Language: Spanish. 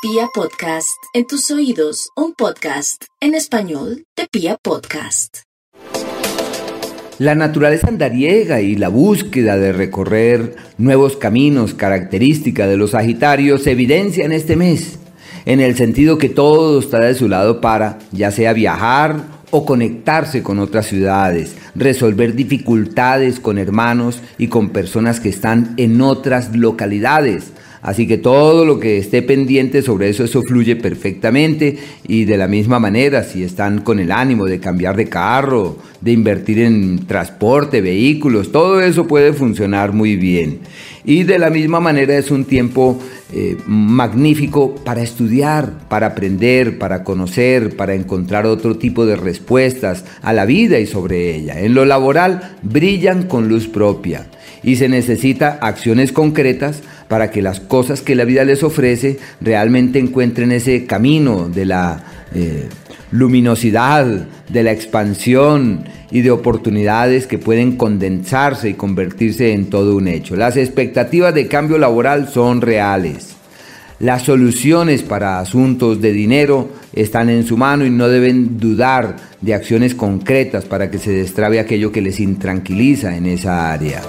Pia Podcast, en tus oídos, un podcast en español de Pia Podcast. La naturaleza andariega y la búsqueda de recorrer nuevos caminos, característica de los Sagitarios, se evidencia en este mes, en el sentido que todo está de su lado para, ya sea viajar o conectarse con otras ciudades, resolver dificultades con hermanos y con personas que están en otras localidades, Así que todo lo que esté pendiente sobre eso, eso fluye perfectamente y de la misma manera, si están con el ánimo de cambiar de carro, de invertir en transporte, vehículos, todo eso puede funcionar muy bien. Y de la misma manera es un tiempo eh, magnífico para estudiar, para aprender, para conocer, para encontrar otro tipo de respuestas a la vida y sobre ella. En lo laboral brillan con luz propia y se necesita acciones concretas para que las cosas que la vida les ofrece realmente encuentren ese camino de la eh, luminosidad, de la expansión y de oportunidades que pueden condensarse y convertirse en todo un hecho. Las expectativas de cambio laboral son reales. Las soluciones para asuntos de dinero están en su mano y no deben dudar de acciones concretas para que se destrabe aquello que les intranquiliza en esa área.